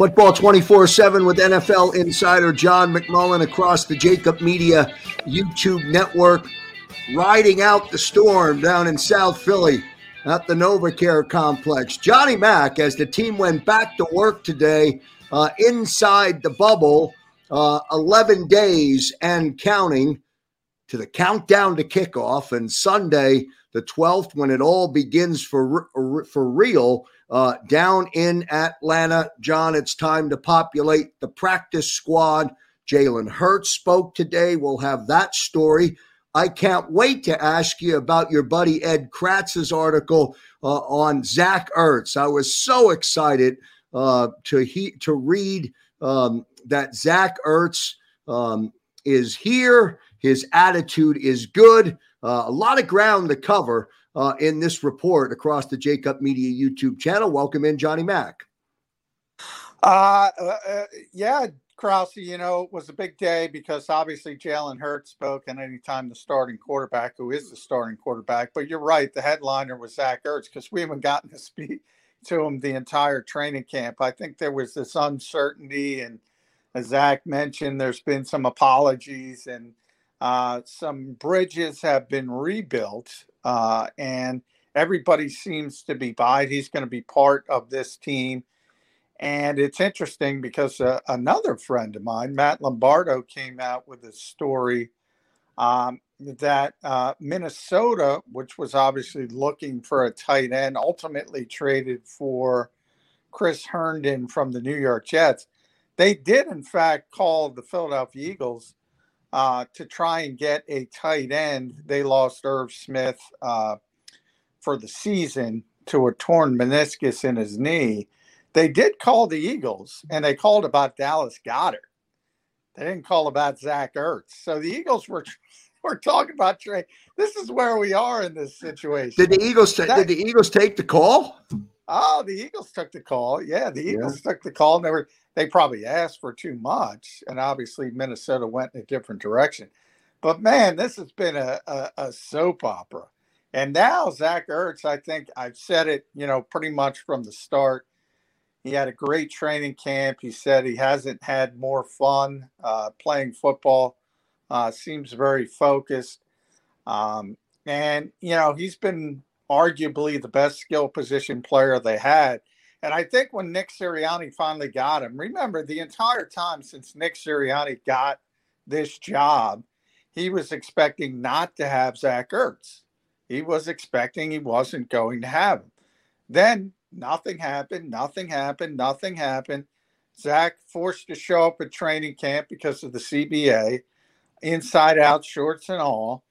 Football 24 7 with NFL insider John McMullen across the Jakib Media YouTube network, riding out the storm down in South Philly at the NovaCare complex. Johnny Mack, as the team went back to work today uh, inside the bubble, uh, 11 days and counting to the countdown to kickoff. And Sunday, the 12th, when it all begins for, for real uh, down in Atlanta. John, it's time to populate the practice squad. Jalen Hurts spoke today. We'll have that story. I can't wait to ask you about your buddy Ed Kracz's article uh, on Zach Ertz. I was so excited uh, to he, to read um, that Zach Ertz um, is here. His attitude is good. Uh, a lot of ground to cover uh, in this report across the Jakib Media YouTube channel. Welcome in, Johnny Mack. Uh, uh, uh yeah, Krause, you know, it was a big day because obviously Jalen Hurts spoke, and anytime the starting quarterback, who is the starting quarterback, but you're right, the headliner was Zach Ertz because we haven't gotten to speak to him the entire training camp. I think there was this uncertainty, and as Zach mentioned, there's been some apologies and uh, some bridges have been rebuilt, uh, and everybody seems to be by. He's going to be part of this team and it's interesting because uh, another friend of mine, Matt Lombardo, came out with a story um, that uh, Minnesota, which was obviously looking for a tight end, ultimately traded for Chris Herndon from the New York Jets. They did, in fact, call the Philadelphia Eagles uh, to try and get a tight end. They lost Irv Smith uh, for the season to a torn meniscus in his knee they did call the Eagles and they called about Dallas Goedert. They didn't call about Zach Ertz. So the Eagles were were talking about trade. This is where we are in this situation. Did the Eagles ta- did the Eagles take the call? Oh, the Eagles took the call. Yeah, the Eagles yeah. took the call. And they were they probably asked for too much, and obviously Minnesota went in a different direction. But man, this has been a, a, a soap opera. And now Zach Ertz, I think I've said it, you know, pretty much from the start. He had a great training camp. He said he hasn't had more fun uh, playing football. Uh, seems very focused. Um, and, you know, he's been arguably the best skill position player they had. And I think when Nick Sirianni finally got him, remember the entire time since Nick Sirianni got this job, he was expecting not to have Zach Ertz. He was expecting he wasn't going to have him. Then Nothing happened. Nothing happened. Nothing happened. Zach forced to show up at training camp because of the CBA, inside out shorts and all.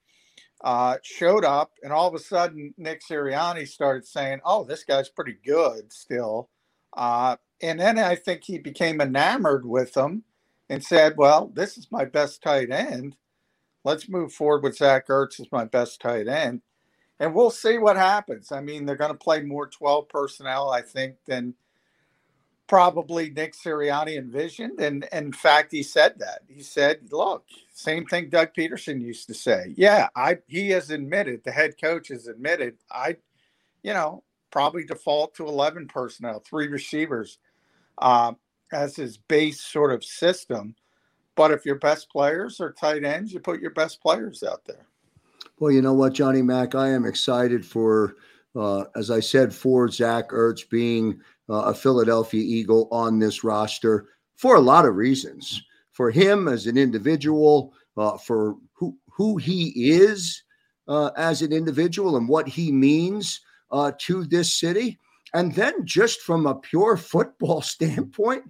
Uh, showed up, and all of a sudden, Nick Sirianni started saying, "Oh, this guy's pretty good still." Uh, and then I think he became enamored with him and said, "Well, this is my best tight end. Let's move forward with Zach Ertz as my best tight end." and we'll see what happens. I mean, they're going to play more 12 personnel, I think, than probably Nick Sirianni envisioned. And, in fact, he said that. He said, look, same thing Doug Pederson used to say. Yeah, I he has admitted, the head coach has admitted, I, you know, probably default to 11 personnel, three receivers uh, as his base sort of system. But if your best players are tight ends, you put your best players out there. Well, you know what, Johnny Mack, I am excited for, uh, as I said, for Zach Ertz being uh, a Philadelphia Eagle on this roster for a lot of reasons. For him as an individual, uh, for who who he is uh, as an individual and what he means uh, to this city, and then just from a pure football standpoint,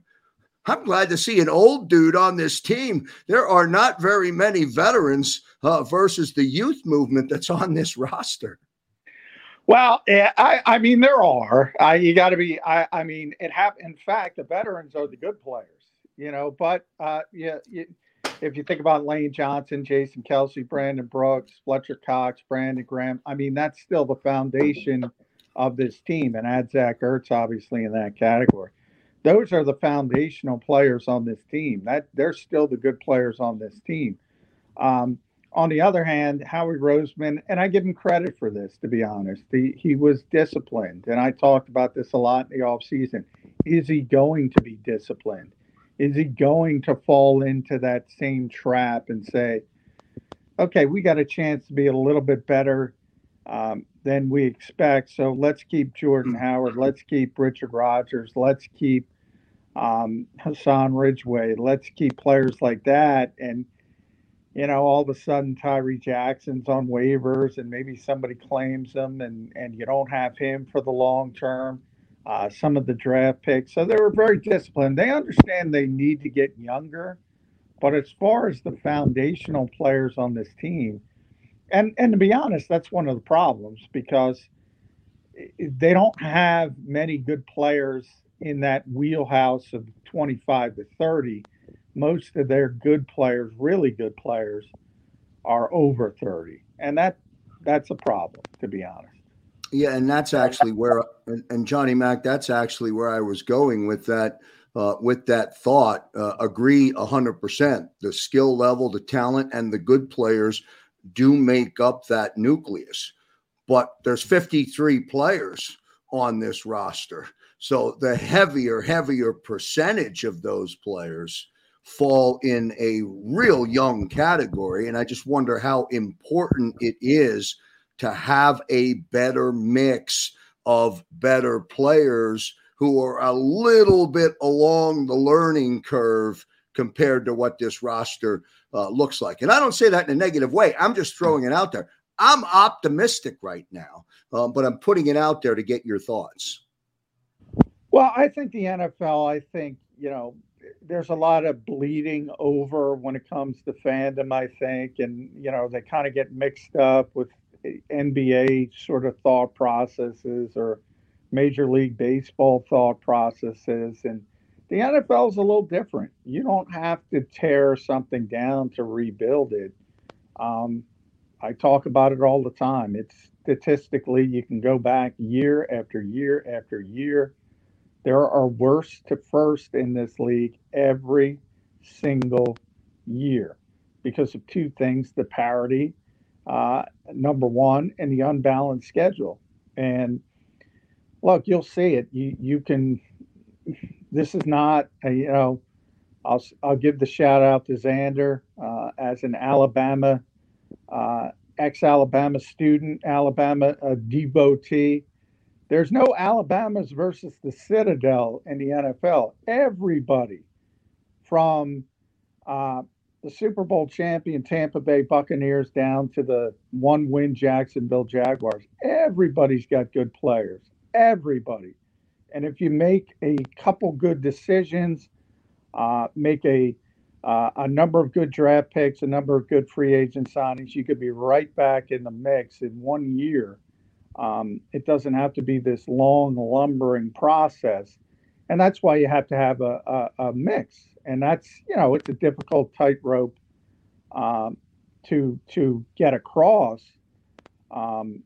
I'm glad to see an old dude on this team. There are not very many veterans uh, versus the youth movement that's on this roster. Well, I, I mean, there are. I, you got to be. I, I mean, it happened. In fact, the veterans are the good players, you know. But uh, yeah, you, if you think about Lane Johnson, Jason Kelce, Brandon Brooks, Fletcher Cox, Brandon Graham, I mean, that's still the foundation of this team, and add Zach Ertz obviously in that category those are the foundational players on this team. That they're still the good players on this team. Um, on the other hand, Howie Roseman, and I give him credit for this, to be honest. He, he was disciplined, and I talked about this a lot in the offseason. Is he going to be disciplined? Is he going to fall into that same trap and say, okay, we got a chance to be a little bit better um, than we expect. So let's keep Jordan Howard. Let's keep Richard Rodgers. Let's keep um, Hassan Ridgeway. Let's keep players like that. And, you know, all of a sudden Tyree Jackson's on waivers and maybe somebody claims him and, and you don't have him for the long term. Uh, some of the draft picks. So they were very disciplined. They understand they need to get younger. But as far as the foundational players on this team, and and to be honest, that's one of the problems because they don't have many good players in that wheelhouse of 25 to 30. Most of their good players, really good players, are over 30, and that that's a problem, to be honest. Yeah, and that's actually where, and, and Johnny Mack, that's actually where I was going with that. Uh, with that thought, uh, agree 100%. The skill level, the talent, and the good players do make up that nucleus. But there's 53 players on this roster. So the heavier, heavier percentage of those players fall in a real young category. And I just wonder how important it is to have a better mix of better players who are a little bit along the learning curve compared to what this roster uh, looks like. And I don't say that in a negative way. I'm just throwing it out there. I'm optimistic right now, um, but I'm putting it out there to get your thoughts. Well, I think the NFL, I think, you know, there's a lot of bleeding over when it comes to fandom, I think. And, you know, they kind of get mixed up with NBA sort of thought processes or Major League Baseball thought processes. And, the NFL is a little different. You don't have to tear something down to rebuild it. Um, I talk about it all the time. It's statistically, you can go back year after year after year. There are worst to first in this league every single year because of two things the parity, uh, number one, and the unbalanced schedule. And look, you'll see it. You, you can this is not a, you know I'll I'll give the shout out to Xander uh, as an Alabama uh, ex Alabama student, Alabama uh, devotee. There's no Alabamas versus the Citadel in the NFL. Everybody from uh, the Super Bowl champion Tampa Bay Buccaneers down to the one win Jacksonville Jaguars, everybody's got good players. Everybody. And if you make a couple good decisions, uh, make a uh, a number of good draft picks, a number of good free agent signings, you could be right back in the mix in one year. Um, it doesn't have to be this long, lumbering process, and that's why you have to have a, a, a mix. And that's you know it's a difficult tightrope um, to to get across. Um,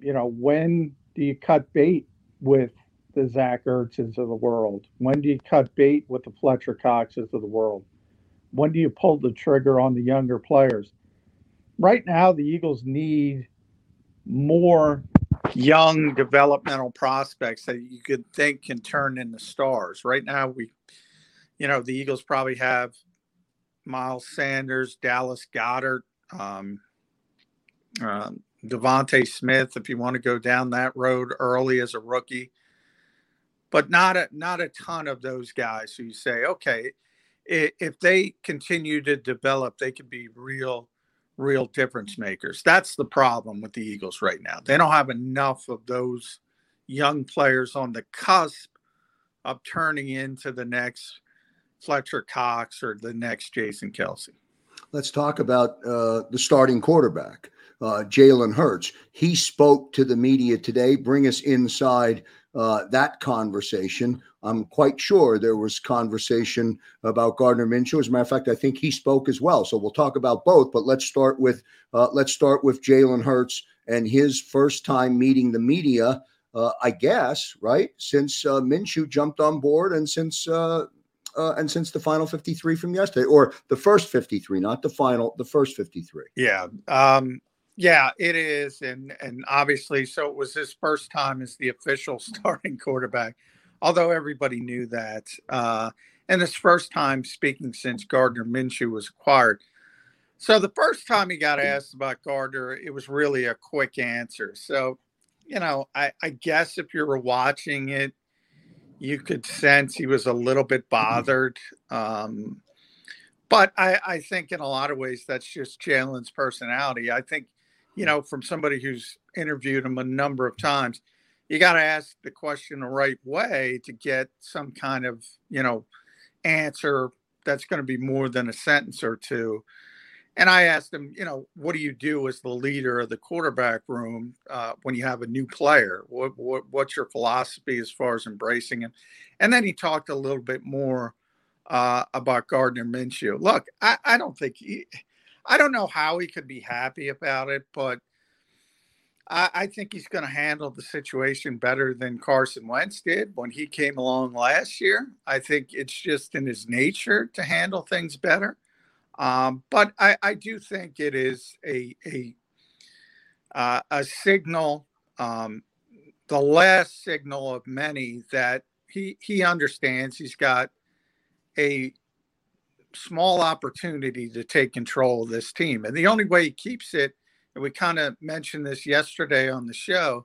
you know, when do you cut bait with the Zach Ertzes of the world? When do you cut bait with the Fletcher Coxes of the world? When do you pull the trigger on the younger players? Right now, the Eagles need more young developmental prospects that you could think can turn into stars. Right now, we, you know, the Eagles probably have Miles Sanders, Dallas Goedert, um, uh, DeVonta Smith, if you want to go down that road early as a rookie, but not a not a ton of those guys who you say, okay, if they continue to develop, they could be real, real difference makers. That's the problem with the Eagles right now. They don't have enough of those young players on the cusp of turning into the next Fletcher Cox or the next Jason Kelce. Let's talk about uh, the starting quarterback, uh, Jalen Hurts. He spoke to the media today. Bring us inside uh, that conversation. I'm quite sure there was conversation about Gardner Minshew. As a matter of fact, I think he spoke as well. So we'll talk about both. But let's start with uh, let's start with Jalen Hurts and his first time meeting the media. Uh, I guess right since uh, Minshew jumped on board and since uh, uh, and since the final 53 from yesterday, or the first 53, not the final, the first 53. Yeah. Um, yeah, it is. And and obviously, so it was his first time as the official starting quarterback, although everybody knew that. Uh, and his first time speaking since Gardner Minshew was acquired. So the first time he got asked about Gardner, it was really a quick answer. So, you know, I, I guess if you were watching it, you could sense he was a little bit bothered. Um, but I, I think in a lot of ways that's just Jalen's personality. I think, you know, from somebody who's interviewed him a number of times, you got to ask the question the right way to get some kind of, you know, answer that's going to be more than a sentence or two. And I asked him, you know, what do you do as the leader of the quarterback room uh, when you have a new player? What, what, what's your philosophy as far as embracing him? And then he talked a little bit more uh, about Gardner Minshew. Look, I, I don't think he, I don't know how he could be happy about it, but I, I think he's going to handle the situation better than Carson Wentz did when he came along last year. I think it's just in his nature to handle things better. Um, but I, I, do think it is a a uh, a signal, um, the last signal of many that he he understands he's got a small opportunity to take control of this team, and the only way he keeps it, and we kind of mentioned this yesterday on the show,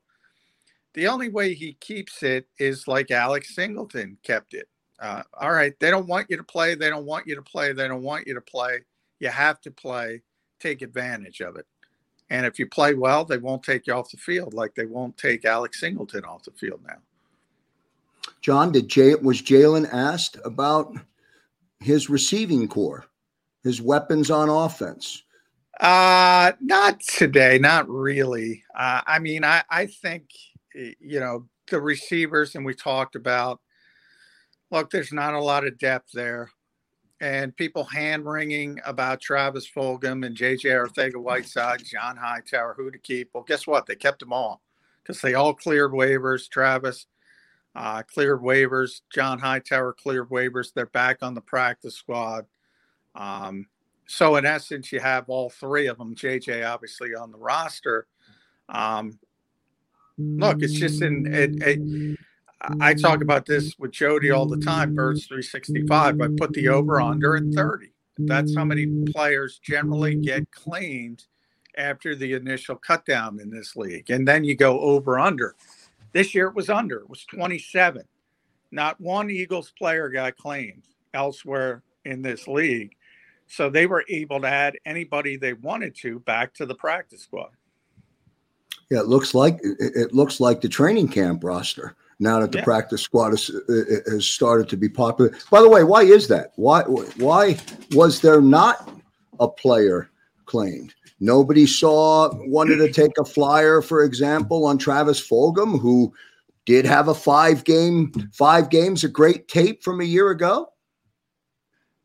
the only way he keeps it is like Alex Singleton kept it. Uh, all right, they don't want you to play. They don't want you to play. They don't want you to play. You have to play. Take advantage of it. And if you play well, they won't take you off the field like they won't take Alex Singleton off the field now. John, did Jay was Jalen asked about his receiving corps, his weapons on offense? Uh not today, not really. Uh, I mean, I I think you know the receivers, and we talked about look, there's not a lot of depth there. And people hand wringing about Travis Fulgham and JJ Arcega Whiteside, John Hightower, who to keep. Well, guess what? They kept them all because they all cleared waivers. Travis uh, cleared waivers. John Hightower cleared waivers. They're back on the practice squad. Um, so, in essence, you have all three of them. JJ obviously on the roster. Um, look, it's just in it, it I talk about this with Jody all the time, Birds 365. I put the over under at 30. That's how many players generally get claimed after the initial cut down in this league. And then you go over under. This year it was under, it was 27. Not one Eagles player got claimed elsewhere in this league. So they were able to add anybody they wanted to back to the practice squad. Yeah, it looks like it looks like the training camp roster now that the yeah. practice squad has, uh, uh, uh, has started to be popular. By the way, why is that? Why why was there not a player claimed? Nobody saw wanted to take a flyer, for example, on Travis Fulgham, who did have a five game five games, a great tape from a year ago.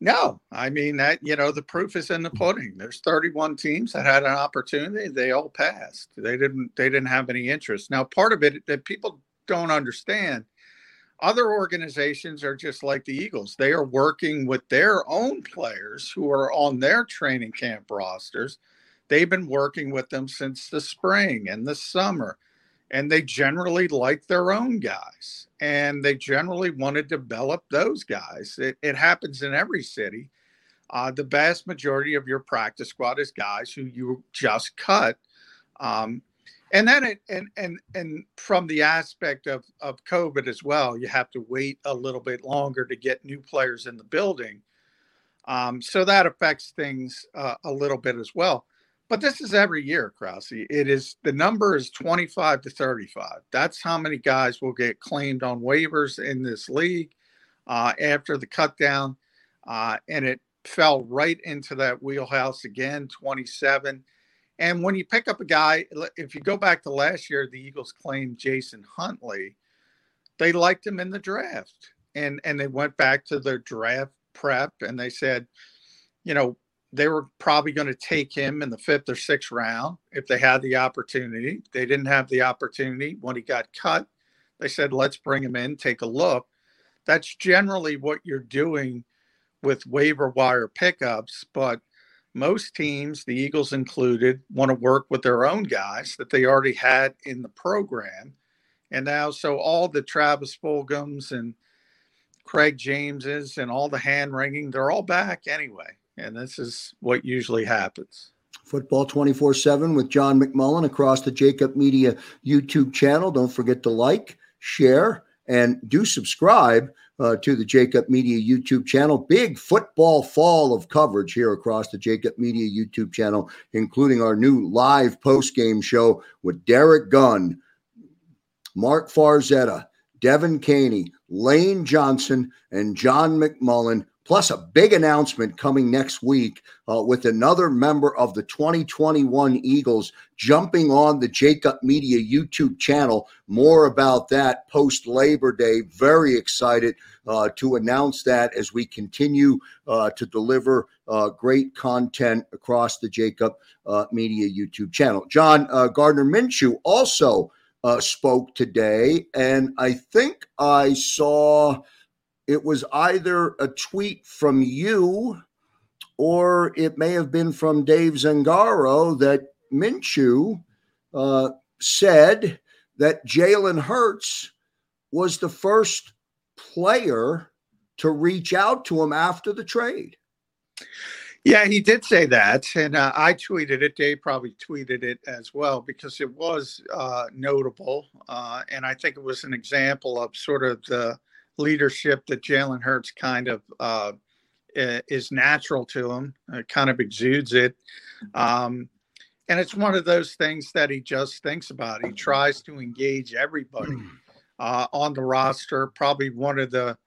No, I mean that you know the proof is in the pudding. There's 31 teams that had an opportunity. They all passed. They didn't. They didn't have any interest. Now, part of it that people don't understand. Other organizations are just like the Eagles. They are working with their own players who are on their training camp rosters. They've been working with them since the spring and the summer, and they generally like their own guys and they generally want to develop those guys. It, it happens in every city. Uh, the vast majority of your practice squad is guys who you just cut. Um, and then it and and and from the aspect of of COVID as well, you have to wait a little bit longer to get new players in the building. Um, so that affects things uh, a little bit as well. But this is every year, Krause. It is the number is 25 to 35. That's how many guys will get claimed on waivers in this league uh, after the cutdown. Uh, and it fell right into that wheelhouse again, 27. And when you pick up a guy, if you go back to last year, the Eagles claimed Jason Huntley. They liked him in the draft. And and they went back to their draft prep and they said, you know, they were probably going to take him in the fifth or sixth round if they had the opportunity. They didn't have the opportunity when he got cut. They said, let's bring him in, take a look. That's generally what you're doing with waiver wire pickups. But most teams, the Eagles included, want to work with their own guys that they already had in the program. And now, so all the Travis Fulghams and Craig Jameses and all the hand wringing, they're all back anyway. And this is what usually happens. Football 24 7 with John McMullen across the Jakib Media YouTube channel. Don't forget to like, share, and do subscribe uh, to the Jakib Media YouTube channel. Big football fall of coverage here across the Jakib Media YouTube channel, including our new live post game show with Derek Gunn, Mark Farzetta, Devin Caney, Lane Johnson, and John McMullen plus a big announcement coming next week uh, with another member of the 2021 Eagles jumping on the Jakib Media YouTube channel. More about that post Labor Day. Very excited uh, to announce that as we continue uh, to deliver uh, great content across the Jakib uh, Media YouTube channel. John uh, Gardner Minshew also spoke today, and I think I saw it was either a tweet from you or it may have been from Dave Zangaro that Minshew uh, said that Jalen Hurts was the first player to reach out to him after the trade. Yeah, he did say that, and uh, I tweeted it. Dave probably tweeted it as well because it was uh, notable, uh, and I think it was an example of sort of the leadership that Jalen Hurts kind of uh, is natural to him, uh, kind of exudes it. Um, and it's one of those things that he just thinks about. He tries to engage everybody hmm. uh, on the roster. Probably one of the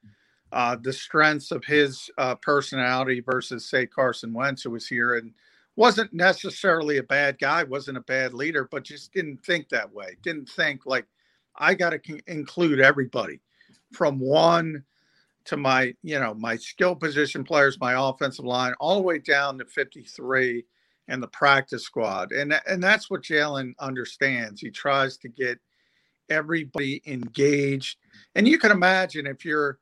uh, the strengths of his uh, personality versus, say, Carson Wentz, who was here and wasn't necessarily a bad guy, wasn't a bad leader, but just didn't think that way. Didn't think like I got to con- include everybody from one to my, you know, my skill position players, my offensive line, all the way down to 53 and the practice squad. And and that's what Jalen understands. He tries to get everybody engaged. And you can imagine if you're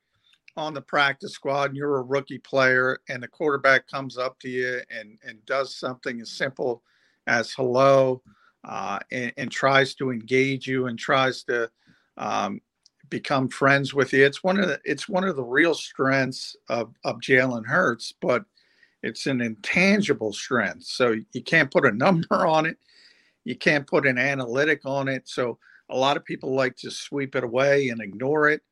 on the practice squad and you're a rookie player and the quarterback comes up to you and, and does something as simple as hello uh, and, and, tries to engage you and tries to um, become friends with you. It's one of the it's one of the real strengths of, of Jalen Hurts, but it's an intangible strength. So you can't put a number on it. You can't put an analytic on it. So a lot of people like to sweep it away and ignore it.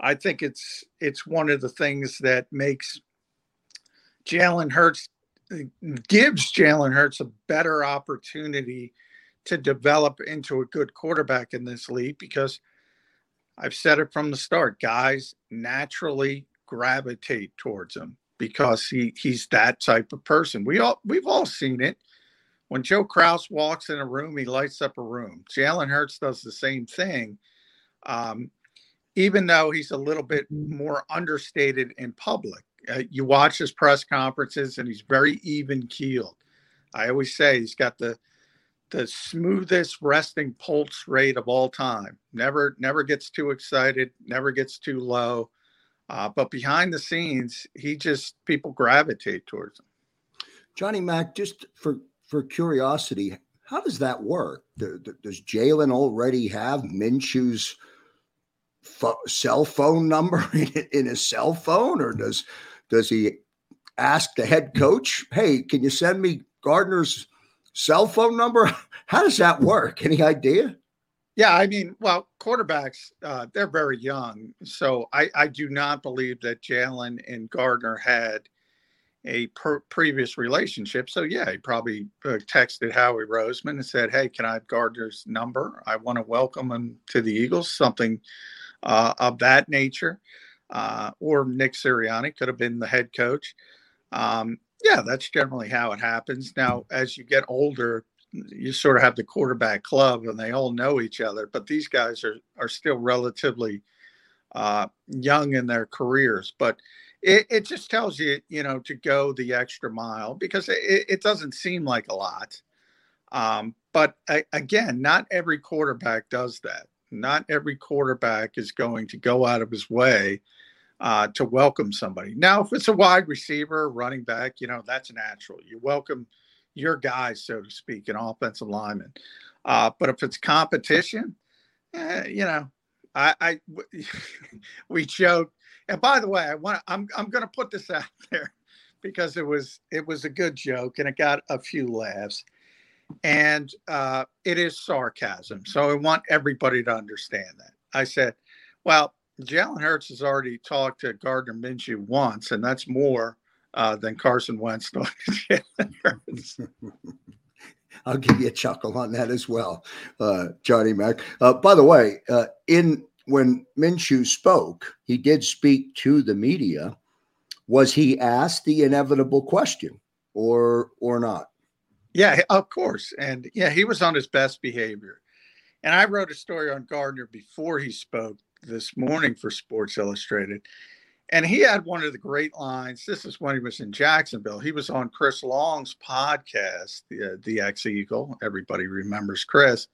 I think it's it's one of the things that makes Jalen Hurts gives Jalen Hurts a better opportunity to develop into a good quarterback in this league because I've said it from the start. Guys naturally gravitate towards him because he he's that type of person. We all we've all seen it. When Joe Krause walks in a room, he lights up a room. Jalen Hurts does the same thing. Um, even though he's a little bit more understated in public. Uh, you watch his press conferences, and he's very even keeled. I always say he's got the the smoothest resting pulse rate of all time. Never never gets too excited, never gets too low. Uh, but behind the scenes, he just people gravitate towards him. Johnny Mac, just for for curiosity, how does that work? Does Jalen already have Minshew's fo- cell phone number in his cell phone, or does does he ask the head coach, "Hey, can you send me Gardner's cell phone number? How does that work? Any idea?" Yeah, I mean, well, quarterbacks, uh, they're very young. So I, I do not believe that Jalen and Gardner had a per- previous relationship. So yeah, he probably uh, texted Howie Roseman and said, "Hey, can I have Gardner's number? I want to welcome him to the Eagles." Something uh, of that nature. Uh, or Nick Sirianni could have been the head coach. Um, yeah, that's generally how it happens. Now, as you get older, you sort of have the quarterback club, and they all know each other. But these guys are are still relatively uh, young in their careers. But it, it just tells you, you know, to go the extra mile because it, it doesn't seem like a lot. Um, but I, again, not every quarterback does that. Not every quarterback is going to go out of his way uh, to welcome somebody. Now, if it's a wide receiver, running back, you know, that's natural. You welcome your guys, so to speak, an offensive lineman. Uh, but if it's competition, eh, you know, I, I we joke and by the way, I want I'm I'm going to put this out there because it was it was a good joke and it got a few laughs, and uh, it is sarcasm. So I want everybody to understand that. I said, well, Jalen Hurts has already talked to Gardner Minshew once, and that's more uh, than Carson Wentz talked to Jalen Hurts. I'll give you a chuckle on that as well, uh, Johnny Mac. Uh, by the way, uh, in when Minshew spoke, he did speak to the media. Was he asked the inevitable question or or not? Yeah, of course. And yeah, he was on his best behavior. And I wrote a story on Gardner before he spoke this morning for Sports Illustrated. And he had one of the great lines. This is when he was in Jacksonville. He was on Chris Long's podcast, the, uh, the Ex Eagle. Everybody remembers Chris.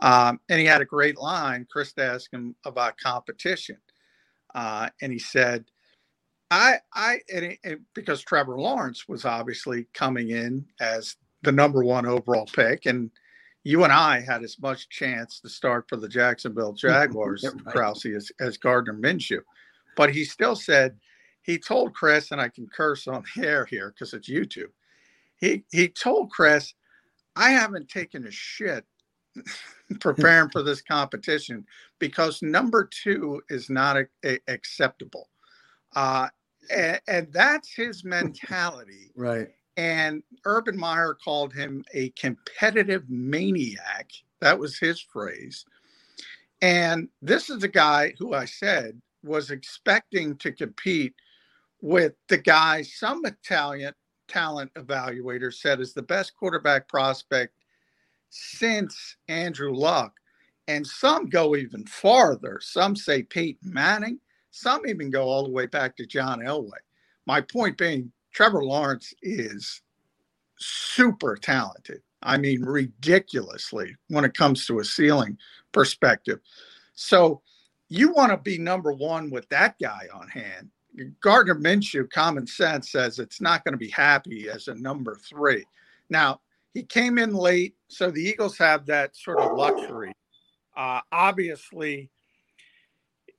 Um, and he had a great line. Chris asked him about competition. Uh, and he said, I, I, it, because Trevor Lawrence was obviously coming in as the number one overall pick, and you and I had as much chance to start for the Jacksonville Jaguars, right. Krause, as, as Gardner Minshew. But he still said, he told Chris, and I can curse on the air here because it's YouTube. He he told Chris, I haven't taken a shit preparing for this competition because number two is not a, a, acceptable. Uh, and, and, that's his mentality. right. And Urban Meyer called him a competitive maniac. That was his phrase. And this is a guy who I said was expecting to compete with the guy some Italian talent evaluators said is the best quarterback prospect since Andrew Luck. And some go even farther. Some say Peyton Manning. Some even go all the way back to John Elway. My point being, Trevor Lawrence is super talented. I mean, ridiculously when it comes to a ceiling perspective. So you want to be number one with that guy on hand. Gardner Minshew, common sense says it's not going to be happy as a number three. Now, he came in late, so the Eagles have that sort of luxury. Uh, obviously,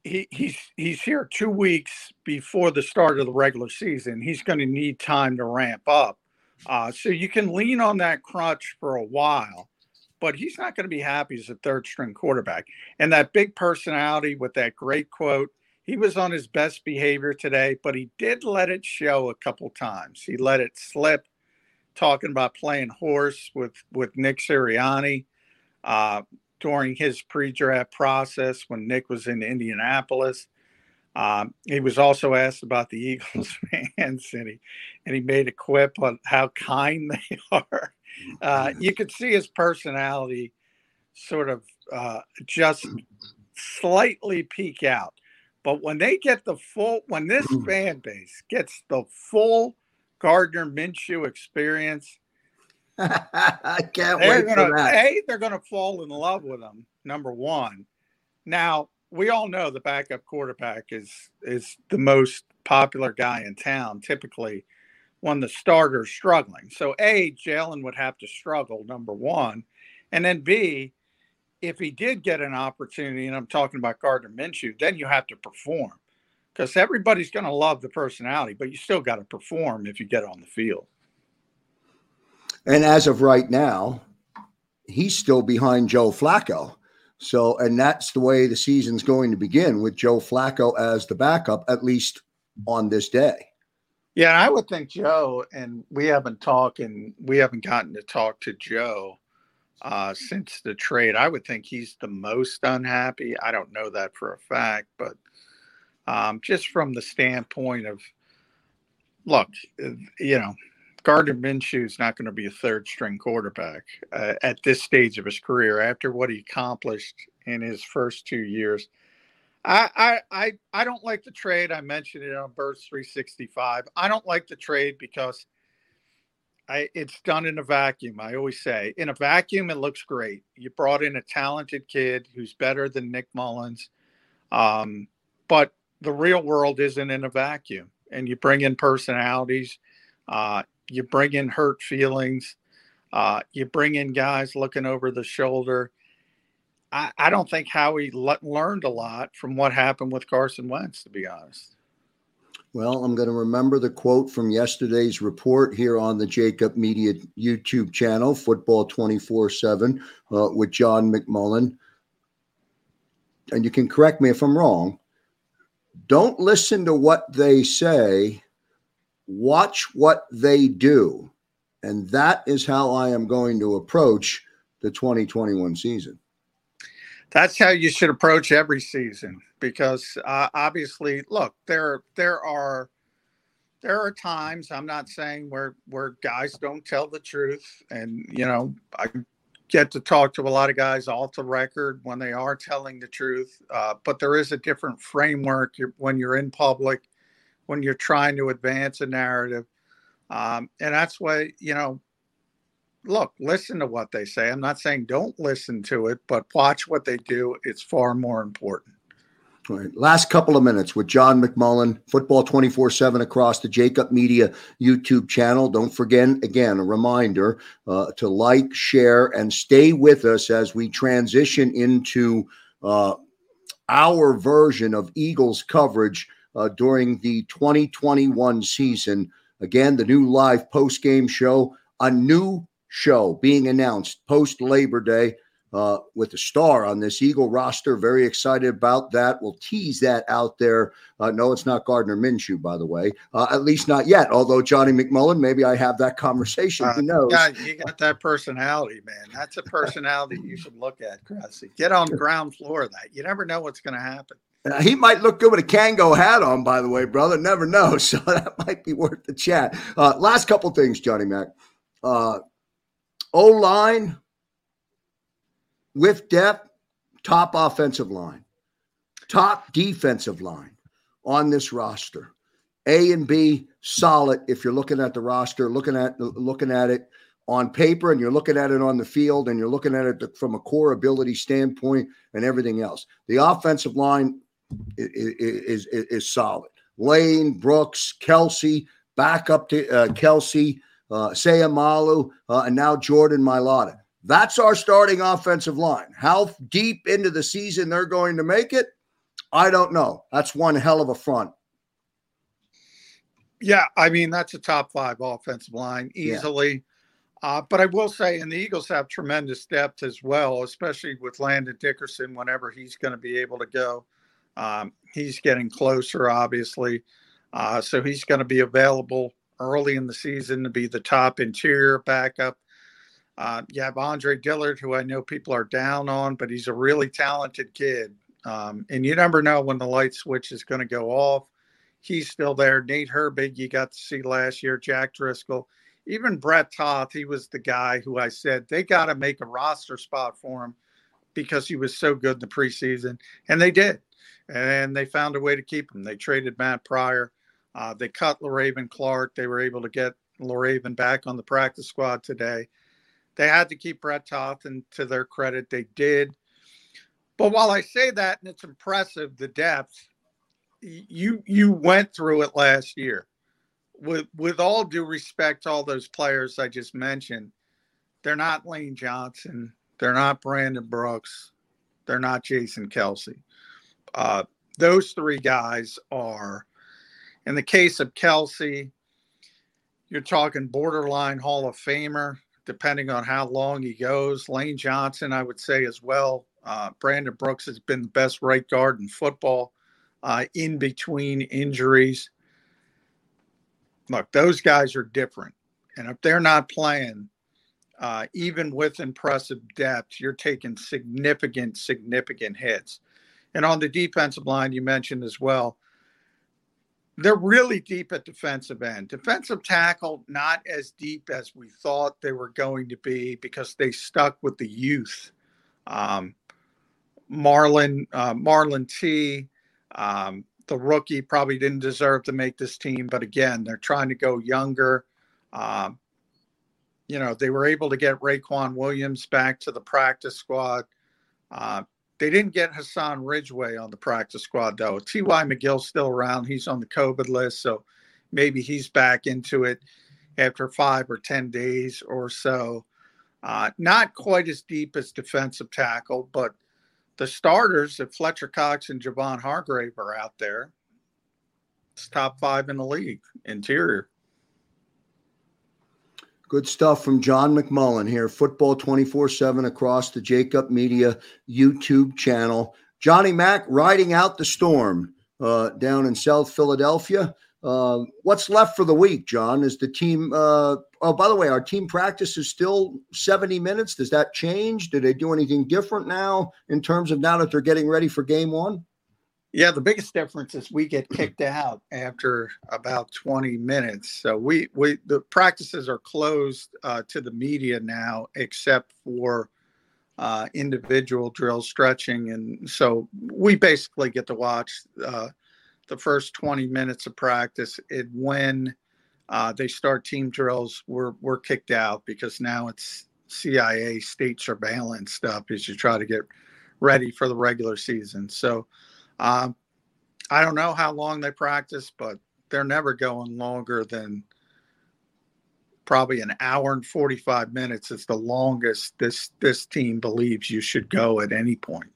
he, he's he's here two weeks before the start of the regular season. He's going to need time to ramp up, uh, so you can lean on that crutch for a while. But he's not going to be happy as a third string quarterback. And that big personality with that great quote, he was on his best behavior today, but he did let it show a couple times. He let it slip talking about playing horse with with Nick Sirianni uh, during his pre-draft process when Nick was in Indianapolis. Um, he was also asked about the Eagles fans, and he and he made a quip on how kind they are. Uh, you could see his personality sort of uh, just slightly peek out. But when they get the full, when this mm. fan base gets the full Gardner Minshew experience, I can't wait gonna, for that. A, they're going to fall in love with him. Number one. Now we all know the backup quarterback is is the most popular guy in town. Typically, when the starter's struggling. So a Jalen would have to struggle. Number one, and then B, if he did get an opportunity, and I'm talking about Gardner Minshew, then you have to perform because everybody's going to love the personality, but you still got to perform if you get on the field. And as of right now, he's still behind Joe Flacco. So, and that's the way the season's going to begin with Joe Flacco as the backup, at least on this day. Yeah, I would think Joe, and we haven't talked, and we haven't gotten to talk to Joe uh, since the trade. I would think he's the most unhappy. I don't know that for a fact, but um, just from the standpoint of, look, you know, Gardner Minshew is not going to be a third string quarterback uh, at this stage of his career after what he accomplished in his first two years. I, I I I don't like the trade. I mentioned it on Birds 365. I don't like the trade because I, it's done in a vacuum. I always say, in a vacuum, it looks great. You brought in a talented kid who's better than Nick Mullens, um, but the real world isn't in a vacuum. And you bring in personalities, uh, you bring in hurt feelings, uh, you bring in guys looking over the shoulder. I, I don't think Howie le- learned a lot from what happened with Carson Wentz, to be honest. Well, I'm going to remember the quote from yesterday's report here on the Jakib Media YouTube channel, Football 24 7, uh, with John McMullen. And you can correct me if I'm wrong. Don't listen to what they say, watch what they do. And that is how I am going to approach the 2021 season. That's how you should approach every season because uh, obviously, look, there there are there are times I'm not saying where where guys don't tell the truth, and you know I get to talk to a lot of guys off the record when they are telling the truth, uh, but there is a different framework when you're in public, when you're trying to advance a narrative, um, and that's why you know look, listen to what they say. I'm not saying don't listen to it, but watch what they do. It's far more important. Right. Last couple of minutes with John McMullen, Football 24 7 across the Jakib Media YouTube channel. Don't forget, again, a reminder uh, to like, share, and stay with us as we transition into uh, our version of Eagles coverage uh, during the 2021 season. Again, the new live post game show, a new show being announced post Labor Day uh, with a star on this Eagle roster. Very excited about that. We'll tease that out there. Uh, no, it's not Gardner Minshew, by the way, uh, at least not yet. Although Johnny McMullen, maybe I have that conversation. Who uh, knows? Yeah, you got that personality, man. That's a personality you should look at, Cressy. Get on the ground floor of that. You never know what's going to happen. Uh, he might look good with a Kangol hat on, by the way, brother. Never know. So that might be worth the chat. Uh, last couple things, Johnny Mac. Uh, O line with depth, top offensive line, top defensive line on this roster. A and B solid if you're looking at the roster, looking at looking at it on paper and you're looking at it on the field and you're looking at it from a core ability standpoint and everything else. The offensive line is, is, is solid. Lane, Brooks, Kelce, back up to uh, Kelce, uh, Seumalo, uh, and now Jordan Mailata. That's our starting offensive line. How deep into the season they're going to make it, I don't know. That's one hell of a front. Yeah, I mean that's a top five offensive line easily. Yeah. Uh, but I will say, and the Eagles have tremendous depth as well, especially with Landon Dickerson whenever he's going to be able to go. Um, he's getting closer, obviously. Uh, so he's going to be available early in the season to be the top interior backup. Uh, you have Andre Dillard, who I know people are down on, but he's a really talented kid. Um, and you never know when the light switch is going to go off. He's still there. Nate Herbig, you got to see last year. Jack Driscoll, even Brett Toth, he was the guy who I said they got to make a roster spot for him because he was so good in the preseason, and they did, and they found a way to keep him. They traded Matt Pryor, uh, they cut Le'Raven Clark. They were able to get Le'Raven back on the practice squad today. They had to keep Brett Toth, and to their credit, they did. But while I say that, and it's impressive, the depth, you you went through it last year. With with all due respect to all those players I just mentioned, they're not Lane Johnson, they're not Brandon Brooks, they're not Jason Kelce. Uh, those three guys are, in the case of Kelce, you're talking borderline Hall of Famer, depending on how long he goes. Lane Johnson, I would say as well. Uh, Brandon Brooks has been the best right guard in football uh, in between injuries. Look, those guys are different. And if they're not playing, uh, even with impressive depth, you're taking significant, significant hits. And on the defensive line, you mentioned as well, they're really deep at defensive end. Defensive tackle, not as deep as we thought they were going to be because they stuck with the youth. Um, Marlon, uh, Marlon T, um, the rookie, probably didn't deserve to make this team, but again, they're trying to go younger. Um, you know, they were able to get Raequan Williams back to the practice squad. Uh, they didn't get Hassan Ridgeway on the practice squad, though. T.Y. McGill's still around. He's on the COVID list, so maybe he's back into it after five or 10 days or so. Uh, not quite as deep as defensive tackle, but the starters, if Fletcher Cox and Javon Hargrave are out there, it's top five in the league, interior. Good stuff from John McMullen here, football 24 7 across the Jakib Media YouTube channel. Johnny Mack riding out the storm uh, down in South Philadelphia. Uh, what's left for the week, John? Is the team, uh, oh, by the way, our team practice is still 70 minutes. Does that change? Do they do anything different now in terms of now that they're getting ready for game one? Yeah, the biggest difference is we get kicked out after about 20 minutes. So we we the practices are closed uh, to the media now, except for uh, individual drill stretching, and so we basically get to watch uh, the first 20 minutes of practice. And when uh, they start team drills, we're we're kicked out because now it's CIA state surveillance stuff as you try to get ready for the regular season. So um, I don't know how long they practice, but they're never going longer than probably an hour and 45 minutes is the longest this this team believes you should go at any point.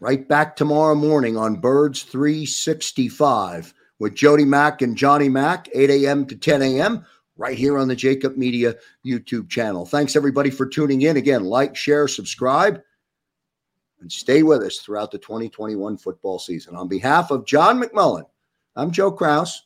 Right back tomorrow morning on Birds 365 with Jody Mack and Johnny Mack, 8 a.m. to 10 a.m. right here on the Jakib Media YouTube channel. Thanks everybody for tuning in. Again, like, share, subscribe and stay with us throughout the 2021 football season. On behalf of John McMullen, I'm Joe Krause.